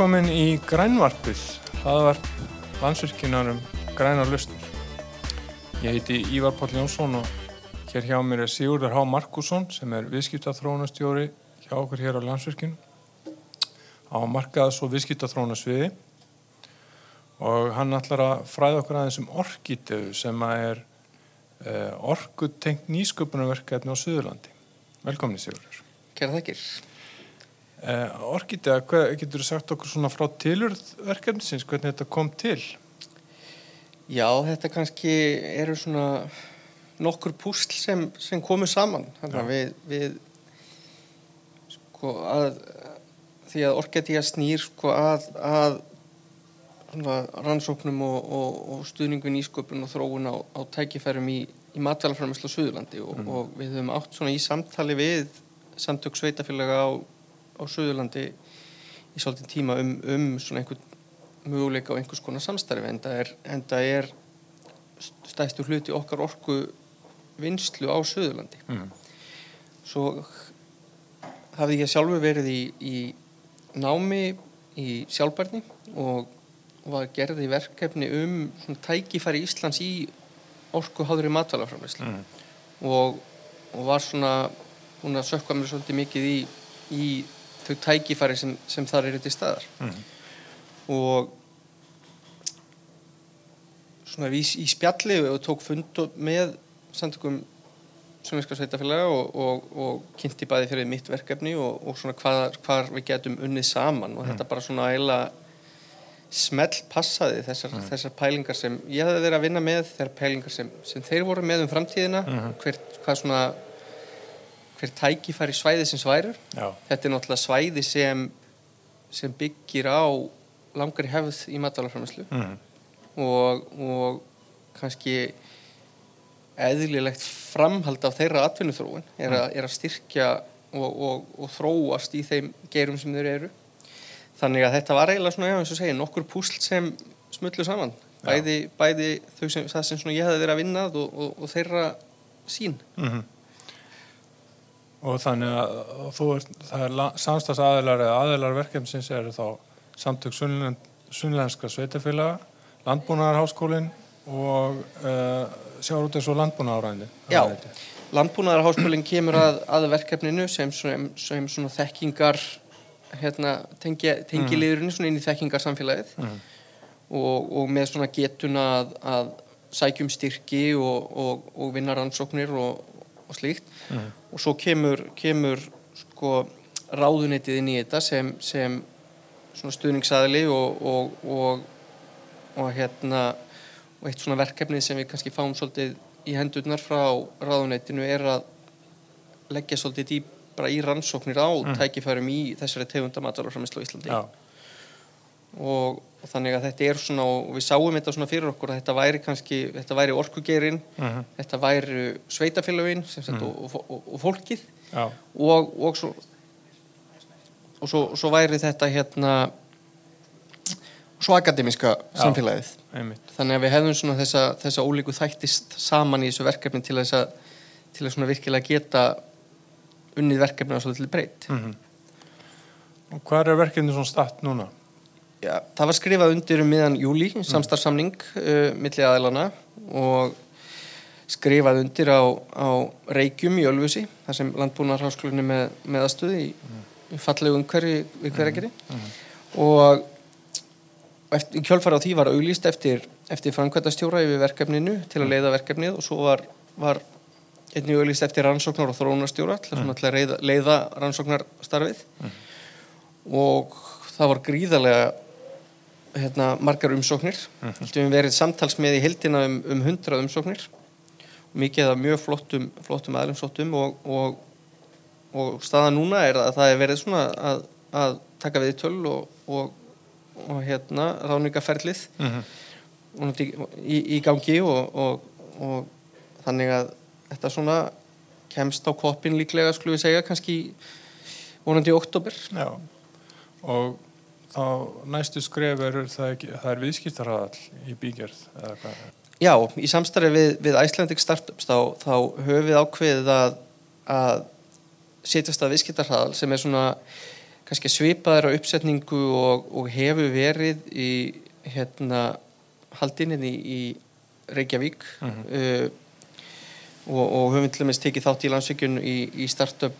Velkomin í Grænvarpið, það var landsvirkjunarum Grænar Lustur. Ég heiti Ívar Páll Jónsson og hér hjá mér er Sigurður Há Markusson sem er viðskiptaþrónastjóri hjá okkur hér á landsvirkjun á markaðs og viðskiptaþrónasviði og hann ætlar að fræða okkur aðeins um orkítöfu sem er uh, orkutengt nýsköpunarverkefni á Suðurlandi. Velkomin Sigurður. Kæra þakkir. Orkítöfa, hvað getur þú sagt okkur svona frá tilurðverkefnisins, hvernig þetta kom til? Já, þetta kannski eru svona nokkur púsl sem, sem komur saman. Þannig að við, við sko að því að orkítöfa snýr sko að, að rannsóknum og, og, og stuðningu nýsköpun og þróun á, á tækifærum í, í matvælaframæslu á Suðurlandi og, mm. og við höfum átt svona í samtali við samtök sveitafélaga á, á Suðurlandi í svolítið tíma um, um svona einhvern möguleika á einhvers konar samstarfi en það er, er stæðstu hluti okkar orku vinslu á Suðurlandi mm. svo hafði ég sjálfur verið í, í námi í sjálfbarni og var gerði verkefni um tækifæri Íslands í orku háður í matvælaframleyslu mm. og, og var svona hún að sökka mér svolítið mikið í, í þau tækifæri sem, sem þar eru til staðar mm. og svona í, í spjalli og tók fund með samtökum Sjónvíska sveitafélaga og, og, og kynnti bæði fyrir mitt verkefni og, og svona hvað, hvað við getum unnið saman og mm. þetta bara svona eiginlega smelt passaði þessar, mm. þessar pælingar sem ég hafði verið að vinna með þessar pælingar sem, sem þeir voru með um framtíðina mm. hver, hvað svona hver tækifæri svæði sem sværir Já. þetta er náttúrulega svæði sem sem byggir á langari hefð í matvalarframislu mm. og, og kannski eðlilegt framhald af þeirra atvinnuþróun er, er að styrkja og, og, og þróast í þeim gerum sem þeir eru. Þannig að þetta var eiginlega svona, já eins og segja, nokkur púsl sem smullu saman. Bæði, bæði sem, það sem ég hefði verið að og, og þeirra sín mm -hmm. Og þannig að þú er, það er samstags aðeilar eða aðeilar verkefnsins eru þá samtök sunnlenska sveitafélaga landbúnaðarháskólin og uh, sjáurútis og landbúnaðarændi Já, landbúnaðarháskólin kemur að, að verkefninu sem, sem, sem svona þekkingar hérna, tengi, tengi mm. inn í þekkingarsamfélagið mm. og, og með svona getuna að, að sækjum styrki og, og, og vinna rannsóknir og slíkt mm. og svo kemur, kemur sko ráðunetið inn í þetta sem, sem stuðningsaðli og hérna og eitt svona verkefnið sem við kannski fáum svolítið í hendurnar frá ráðunetinu er að leggja svolítið dýp bara í rannsóknir á mm. tækifærum í þessari tegunda matalárframislu á Íslandi og, og þannig að þetta er svona og við sáum þetta svona fyrir okkur að þetta væri kannski, þetta væri orkugeirinn mm -hmm. þetta væri sveitafélagin mm. og, og, og fólkið og svo og svo, svo væri þetta hérna svo akademiska samfélagið einmitt. þannig að við hefðum svona þessa, þessa ólíku þættist saman í þessu verkefni til þess að til að svona virkilega geta unnið verkefni á svolítið breytt mm -hmm. Og hvað er verkefni svona statt núna? Já, það var skrifað undir um miðan júli mm. samstarfsamning uh, milli aðeilana og skrifað undir á, á Reykjum í Ölfusi þar sem landbúnarháskólinu með, með aðstöði í, mm. í fallegu umhverfi við hverjageri mm. mm. og eftir, í kjölfara á því var auglýst eftir, eftir framkvæmtastjóra yfir verkefninu til að mm. leiða verkefnið og svo var, var einnig auðvist eftir rannsóknar og þróunarstjóra til mm. að leiða, leiða rannsóknarstarfið og það var gríðarlega hérna, margar umsóknir. Mm. við hefum verið samtals með í heldina um, um 100 umsóknir. Mikið af mjög flottum, flottum aðlumsóttum og, og, og staða núna er að það er verið svona að, að taka við í töl og, og hérna ráningaferlið -hmm. í, í gangi og þannig að þetta svona kemst á koppin líklega skulum við segja kannski vonandi í oktober Já, og þá næstu skref er það, það er viðskiptarraðall í bígerð Já, í samstarfi við, við Icelandic Startups þá, þá höfum við ákveðið að, að setjast að viðskiptarraðall sem er svona kannski svipaðar á uppsetningu og, og hefur verið í hérna haldinni í, Reykjavík. Uh, og, og höfum til dæmis tekið þátt í landsvíkjun í, í Startup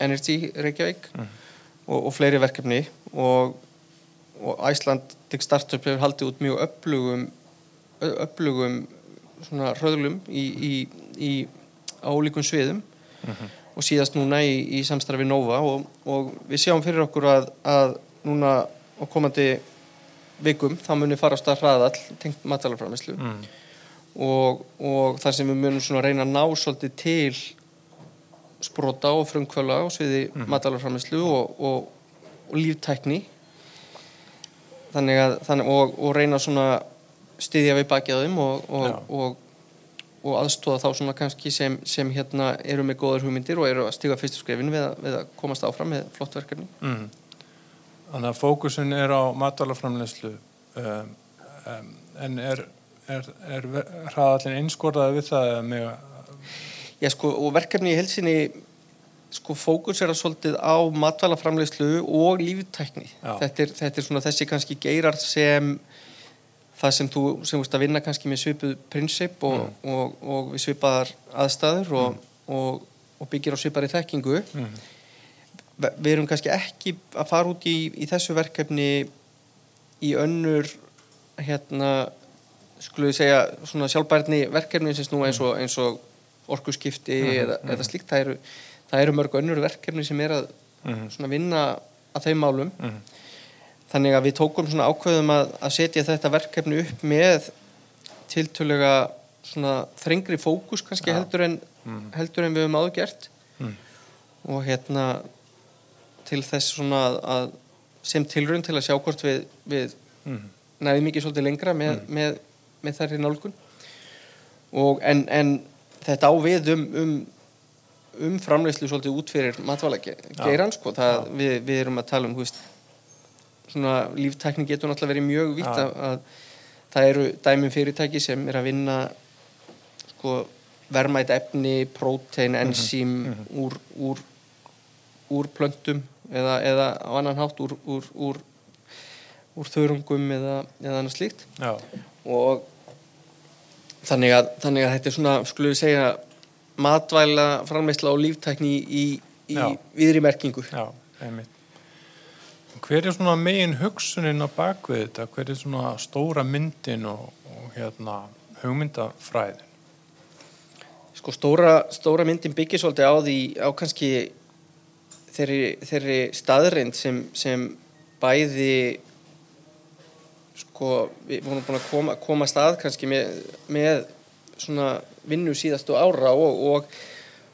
Energy Reykjavík og, og fleiri verkefni og, og Icelandic Startup hefur haldið út mjög öflugum öflugum svona röðlum í, í, í álíkum sviðum og síðast núna í, í samstarfi Nova og, og við sjáum fyrir okkur að, að núna á komandi vikum þá munum fara á stað hraðall tengt matalaframislu Mm. og, og þar sem við munum svona reyna að ná svolítið til sprota og frumkvöla á sviði mm. matalaframislu og, og, og líftækni þannig að þannig, og, og reyna svona styðja við bakið á þeim og, og, aðstóða þá svona kannski sem, sem hérna eru með góðar hugmyndir og eru að stiga fyrstu skrefin við, við að komast áfram með flott verkefni Mm. Þannig að fókusin er á matalaframleyslu um, um, en er, er, er hraðallin einskorðað við það með Já, sko, og verkefni í helsinni sko, fókus er að svolítið á matvælaframleyslu og líftækni. Þetta er, þetta er svona þessi kannski geirar sem það sem þú sem vorst að vinna kannski með svipuð prinsip og, og, og við svipaðar aðstæður og, og, og byggir á svipari þekkingu. mm. Við erum kannski ekki að fara út í, í þessu verkefni í önnur hérna við segja svona sjálfbærni verkefni eins og, eins og orkuskipti eða, eða slíkt. Það eru, það eru mörg önnur verkefni sem er að Mhm. vinna að þeim málum Mhm. þannig að við tókum svona ákveðum að, að setja þetta verkefni upp með tiltölulega svona þrengri fókus kannski Já. heldur, en, heldur en við höfum Mm. og hérna til þess svona að, sem tilraun til að sjá hvort við, við næðum ekki svolítið lengra með, með, með þærri nálgun og en, en þetta á við um, um, um framleyslu svolítið út fyrir matvæla geiran sko, við, við erum að tala um veist, svona líftækni getur náttúrulega verið mjög vitt að, að það eru dæmum fyrirtæki sem er að vinna sko vermætt efni, prótein, ensím úr, úr, úr plöntum eða, eða á annan hátt úr, úr, þörungum eða, eða annað slíkt. Og þannig að, þannig að þetta er svona, skulum við segja matvæla, frammeysla og líftækni í, í viðri merkingu já, einmitt. Hver er svona megin hugsunin á bakvið þetta? Hver er svona stóra myndin og, og hérna hugmyndafræðin? sko stóra, stóra myndin byggir svolítið á því á kannski þeirri, þeirri staðrind sem, sem bæði sko við vorum búin að koma, koma stað kannski með, með svona vinnu síðastu ára og, og,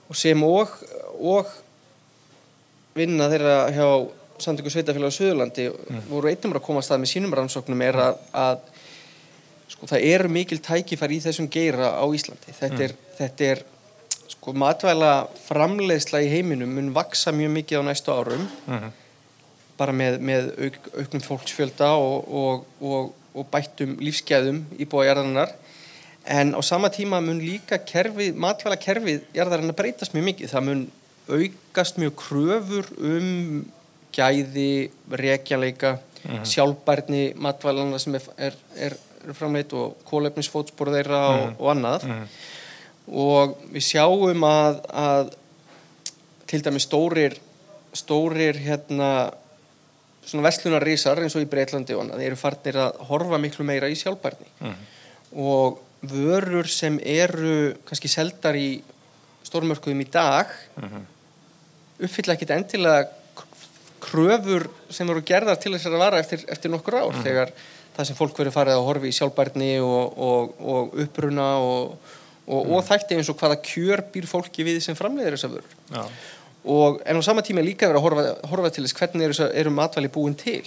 og sem og, og vinna þeirra hjá samtöku sveitafélag á Suðurlandi voru einnum að koma að stað með sínum rannsóknum er að, að sko það eru mikil tækifæri í þessum geira á Íslandi. Þetta er, þetta er sko matvæla framleiðsla í heiminum mun vaksa mjög mikið á næstu árum. Mm bara með, með auk, auknum fólksfjölda og, og, og, og bættum lífsgæðum í búa jarðarinnar en á sama tíma mun líka kerfið, matvæla kerfið jarðarinnar breytast mjög mikið. Það mun aukast mjög kröfur um gæði, rekjanleika sjálfbærni matvælana sem er, er, er, framleitt og kólefnisfótspor þeirra og, og annað. Og við sjáum að, að til dæmis stórir stórir hérna svona veslunarísar eins og í Breitlandi og annað, eru farnir að horfa miklu meira í sjálfbærni. Og vörur sem eru kannski seldar í stórmörkuðum í dag uppfylla ekkit endilega kröfur sem eru gerðar til þess að vara eftir, eftir nokkur ár. Þegar það sem fólk verið farið að horfa í sjálfbærni og, og, og uppruna og, og, og þætti eins og hvaða kjör býr fólki við sem framleiðir þessa vörur. Já, og en á sama tíma líka verið að horfa, horfa til þess hvernig eru, eru matvæli búin til.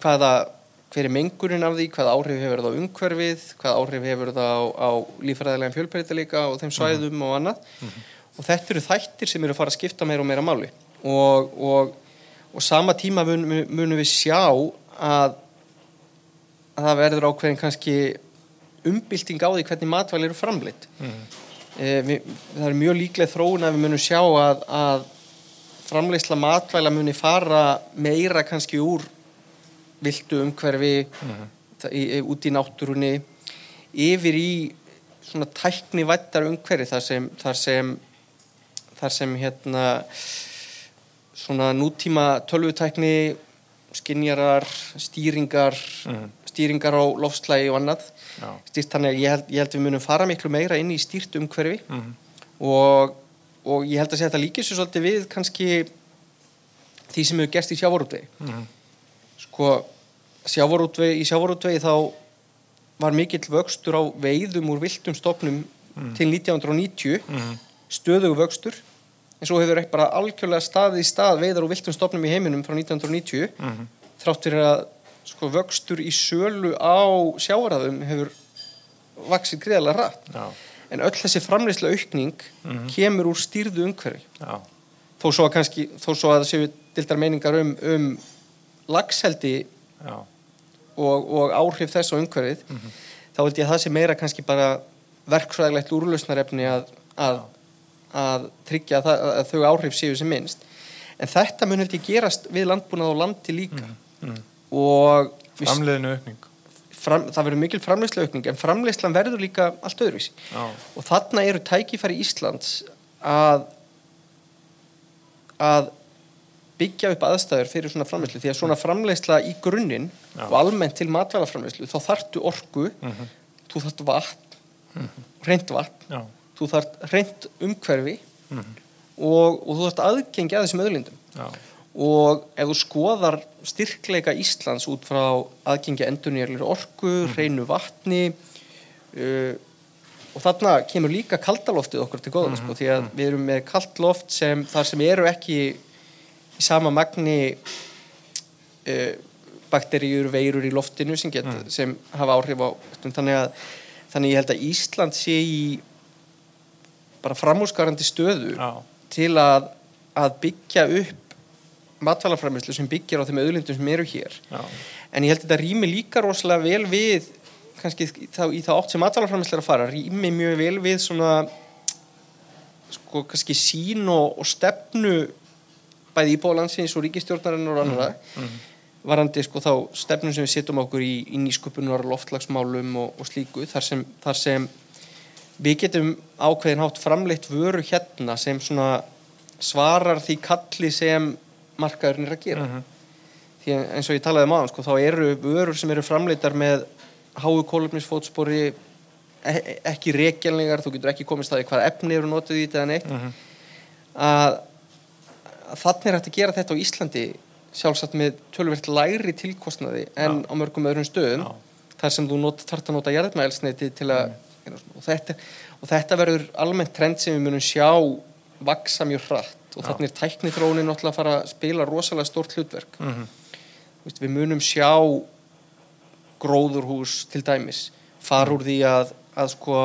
Hvaða hver er mengunin af því, hvaða áhrif hefur það á umhverfið? Hvaða áhrif hefur það á, á lífræðilega fjölbreytileika og þeim svæðum og annað? Og þetta eru þættir sem eru að fara að skipta meira og meira máli. Og, og, og sama tíma mun, mun- munum við sjá að, að það verður ákveðin kannski umbylting á því hvernig matvæli eru framleitt e, við, það er mjög líklega þróun að við munum sjá að, að framleiðsla matvæla muni fara meira kannski úr viltu umhverfi í, í, út í náttúrunni yfir í svona tækni vættar umhverfi þar sem, þar sem þar sem hérna svona nútíma tölvutækni skinjarar, stýringar stýringar á lofslægi og annað. Stýrt þannig að ég held, ég held við munum fara miklu meira inn í stýrt umhverfi. Mhm. og, og ég held að þetta líkið svo svolítið við kannski því sem hefur gerst í sjávarútvegi. Mhm. Sko sjávarútvegi, í sjávarútvegi þá var mikill vöxtur á veiðum úr viltum stofnum til 1990 Mhm. stöðugu vöxtur. En svo hefur ekki bara algjörlega staðið í stað veiðar úr viltum stofnum í heiminum frá 1990 Mhm. þrátt fyrir að sko, vöxtur í sölu á sjávarðum hefur vaksið greiðlega rætt Já. en öll þessi framleysla aukning kemur úr stýrðu umhverfi. Þó svo að kannski, þó svo að það séu dildar meiningar um, um lagseldi og, og áhrif þess á umhverfið þá held ég að það sé meira kannski bara verkfræðilegt úrlausnarefni að, að, að tryggja að, að þau áhrif séu sem minnst. En þetta mun held ég gerast við landbúnað og landi líka. Og við, Framleiðinu aukning. fram, það verður mikil framleysla aukning en framleyslan verður líka allt öðruvísi. Já. og þarna eru tækifæri Íslands að að byggja upp aðstæður fyrir svona framleyslu því að svona framleysla í grunninn og almennt til matvælaframleyslu þá þarftu orku þú þarft vatn reynd vatn, Já. þú þarft reynd umhverfi Mhm. og, og þú þarft aðgengi að þessum öðlindum og ef þú skoðar styrkleika Íslands út frá aðgengi endurnýjarlir orku, hreinu vatni uh, og þarna kemur líka kaldaloftið okkur til góða sko, því að við erum með kalt loft sem þar sem eru ekki í sama magni uh, bakteríur, veirur í loftinu sem, get, sem hafa áhrif á þannig að, þannig ég held að Ísland sé í bara framúskarandi stöðu Já. til að, að byggja upp matvælafræmislu sem byggir á þeim auðlindum sem eru hér Já. en ég held að þetta rými líka rosalega vel við kannski þá, í þá átt sem matvælafræmislu er að fara rými mjög vel við svona sko kannski sín og, og stefnu bæði íbúðalansins og ríkistjórnarinnar og annara varandi sko þá stefnum sem við setjum okkur í, í nýsköpunar loftlagsmálum og, og slíku þar sem, þar sem við getum ákveðin hátt framleitt vöru hérna sem svona svarar því kalli sem markaðurinn er að gera Mhm. því að eins og ég talaði um aðan sko, þá eru vörur sem eru framleittar með háu kólefnisfótspori e ekki reykjanlegar, þú getur ekki komist að því hvað efni eru notuð í þetta eða neitt Mhm. að, að þannig er hægt að gera þetta á Íslandi sjálfsagt með tölvert lægri tilkostnaði en á mörgum öðrum stöðum Já. þar sem þú not, þarft að nota jarðmælsneiti til að og, þetta, og þetta verður almennt trend sem við munum sjá vaksa mjög hratt. Og þannig er tæknithrónin náttúrulega að fara að spila rosalega stórt hlutverk. Þú veist, við munum sjá gróðurhús til dæmis fara úr því að, að sko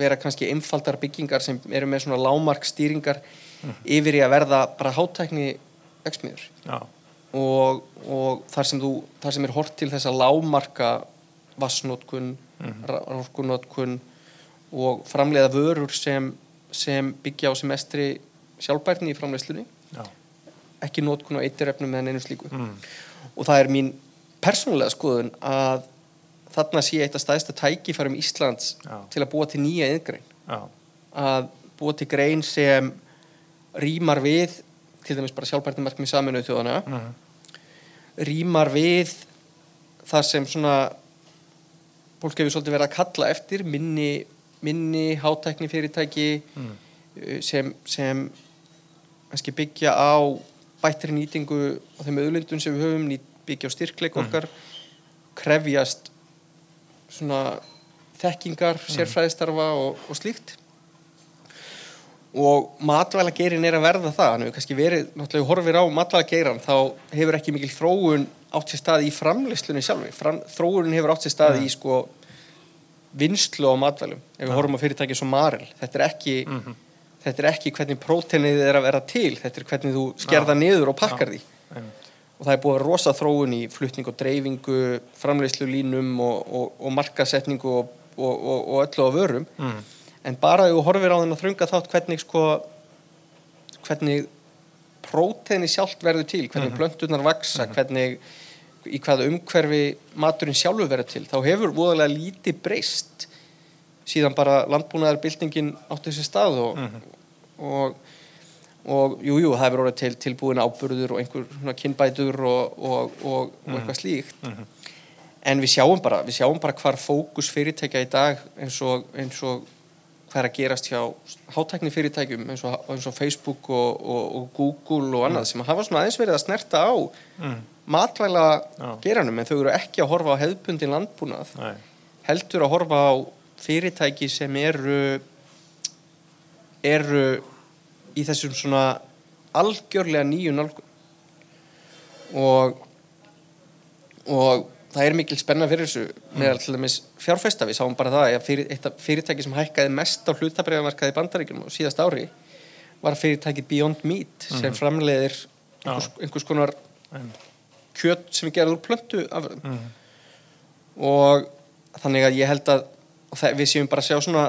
vera kannski einfaldar byggingar sem eru með svona lámarkstýringar yfir í að verða bara hátækni vexmiður og, og þar, sem þú, þar sem er hort til þess að lámarka vassnótkun, mm rárkunótkun og framleiða vörur sem, sem byggja á sem mestri sjálfbærni í framleiðslunni. Ekki nótkun á eitirefnum eða neinu slíku. Mm. og það er mín persónulega skoðun að þarna sé eitt af stæðsta tækifærum Íslands Já. til að búa til nýja yðgrein Já. að búa til grein sem rýmar við til dæmis bara sjálfbærtum markmið saminuð þjóðana Mhm. rýmar við það sem svona fólk hefur svolítið verið að kalla eftir minni, minni hátækni fyrirtæki Mm. uh, sem, sem kannski byggja á bættri nýtingu á þeim auðlindun sem við höfum nýt, byggja á styrkleik okkar krefjast svona þekkingar, sérfræðistarfa og, og slíkt og matvælageirin er að verða það. Hann hefur kannski verið, náttúrulega horfir á matvælageiran þá hefur ekki mikil þróun átt sér stað í framleyslunni sjálfi Fram, þróunin hefur átt sér stað í sko vinslu á matvælum. Ef við horfum á fyrirtæki svo Marel þetta er ekki þetta er ekki hvernig próteinið er að vera til þetta er hvernig þú skerða niður og pakkar því. Og það er búið að rosa þróun í flutning og dreifingu, framleyslu línum og, og, og markasetningu og, og öllu á vörum. Mm. En bara ef þú horfir á þennan þrönga þátt hvernig sko hvernig próteini sjálft verður til, hvernig plönturnar vaksa, hvernig í hvaða umhverfi maturinn sjálfur verður til, þá hefur voðalega lítið breyst síðan bara landbúnaðarbyltingin átti þessi stað og, og, og jú, jú, það hefur orðið til tilbúin áburður og einhver kynbætur og, og, og, og eitthvað slíkt. En við sjáum bara við sjáum bara hvar fókus fyrirtækja í dag eins og, eins hvað er að gerast hjá hátækni fyrirtækjum eins og, eins og Facebook og, og Google og annað sem hafa svona aðeins verið að snerta á matvæla Já. geranum en þau eru ekki að horfa á hefðbundin landbúnað Nei. heldur að horfa á fyrirtæki sem eru eru í þessum svona algjörlega nýju nálgun og og það er mikil spenna fyrir þessu meðal til dæmis fjárfesta. Við sáum bara það að fyrir, fyrirtæki sem hækkaði mest á hlutabriðamarkaði í bandaríkjum á síðast ári var fyrirtæki Beyond Meat sem framleiðir einhvers, einhvers konar Einmitt. kjöt sem er gerð úr plöntu af þeim og þannig að ég held að og það, við séum bara að sjá svona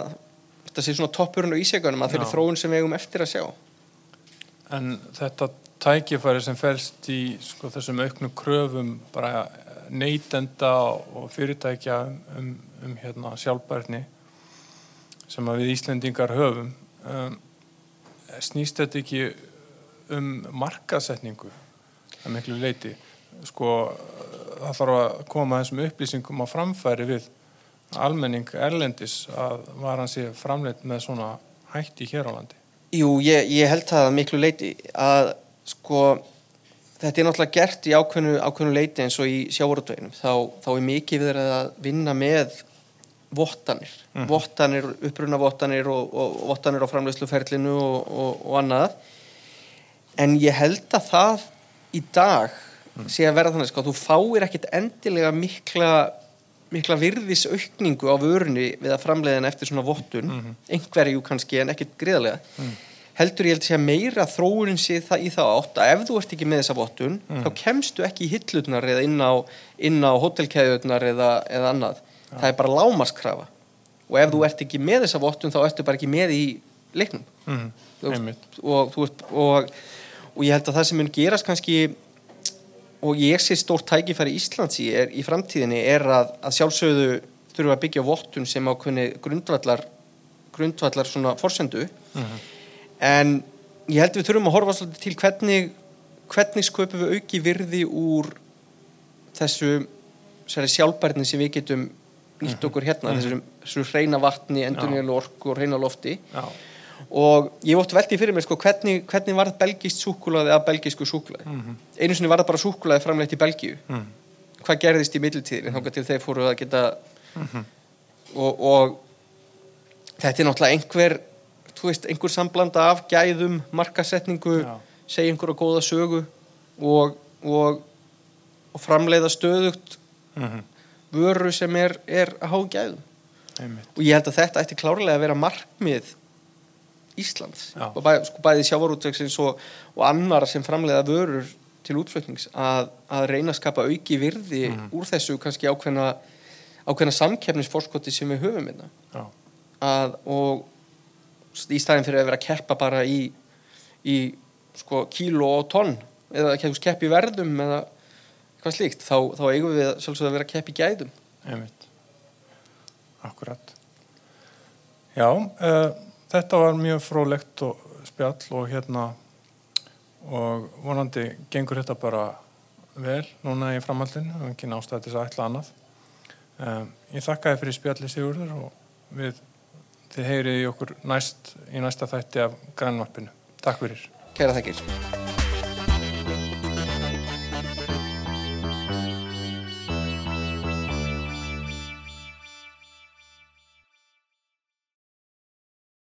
þetta sé svona toppurinn á ísjögunum að þeirri Já. þróun sem við eigum eftir að sjá. En þetta tækifæri sem felst í sko, þessum auknu kröfum bara neytenda og fyrirtækja um, um, um hérna, sjálfbærni sem við Íslendingar höfum um, snýst þetta ekki um markasetningu að miklu leiti sko það þarf að koma þessum upplýsingum á framfæri við almenning erlendis að varan sé framleitt með svona hætti hér á landi. Jú, ég, ég held það að miklu leiti að sko þetta er náttúrulega gert í ákveðnu, ákveðnu leiti eins og í sjávarútveginum. Þá, þá er mikið verið að vinna með vottanir, vottanir uppruna vottanir og, og vottanir á framleysluferlinu og, og, og annað. En ég held að það í dag sé að verða þannig sko, þú fáir ekkit endilega mikla mikla virðisaukningu á vörunni við að framleiða henni eftir svona vottun. Einhverju kannski en ekkit greiðlega heldur ég held að að meira þróunin sé það í það átt að ef þú ert ekki með þessa vottun þá kemstu ekki í hillutnar eða inn á, á hótelkeðutnar eða, eða annað. Það er bara lámaskrafa og ef þú ert ekki með þessa vottun þá ertu bara ekki með í leiknum. Mm. Þú- og, þú og, og ég held að það sem mun gerast kannski og ég sé stórt tækifæri Íslands í, er, í framtíðinni er að, að sjálfsögðu þurfum að byggja vottun sem ákveðni grundvallar grundvallar svona forsendu en ég held við þurfum að horfa svolítið til hvernig hvernig sköpum við auki virði úr þessu sjálfbærni sem við getum nýtt okkur hérna, þessu, þessu hreina vatni, endurnýjanlega orku og hreina lofti. Já, og ég ótti velti fyrir mér sko, hvernig, hvernig var þetta belgist súkulaði að belgisku súkulaði einu sinni var það bara súkulaði framleitt í Belgíu. Mm. hvað gerðist í middeltíðin þá til þeir fóru að geta og, og þetta er náttúrulega einhver þú veist, einhver samblanda af gæðum markasetningu, Já. segja einhverja góða sögu og, og, og framleiða stöðugt Mm vöru sem er, er að há gæðum Einmitt. og ég held að þetta ætti klárlega að vera markmið Íslands Já. og bæ, sko bæði sjávarútvegsins og, og annar sem framleiða vörur til útflutnings að, að reyna að skapa auki virði Mhm. úr þessu kannski ákveðna, ákveðna samkeppnisforskoti sem við höfum hérna að, og í staðin fyrir að vera að keppa bara í, í sko, kíló og tonn eða keppa í verðum eða hvað slíkt, þá, þá eigum við sjálfsögðu að vera að keppa í gæðum einmitt. Akkurat. Já, uh, þetta var mjög fróðlegt og spjall og hérna og vonandi gengur þetta bara vel núna í framhaldinu og ekki nástæði til þess að ætla annað. Um, ég þakka þið fyrir spjalli Sigurður og við þið heyrið í okkur næst, í næsta þætti af grænvarpinu. Takk fyrir. Kæra þekkir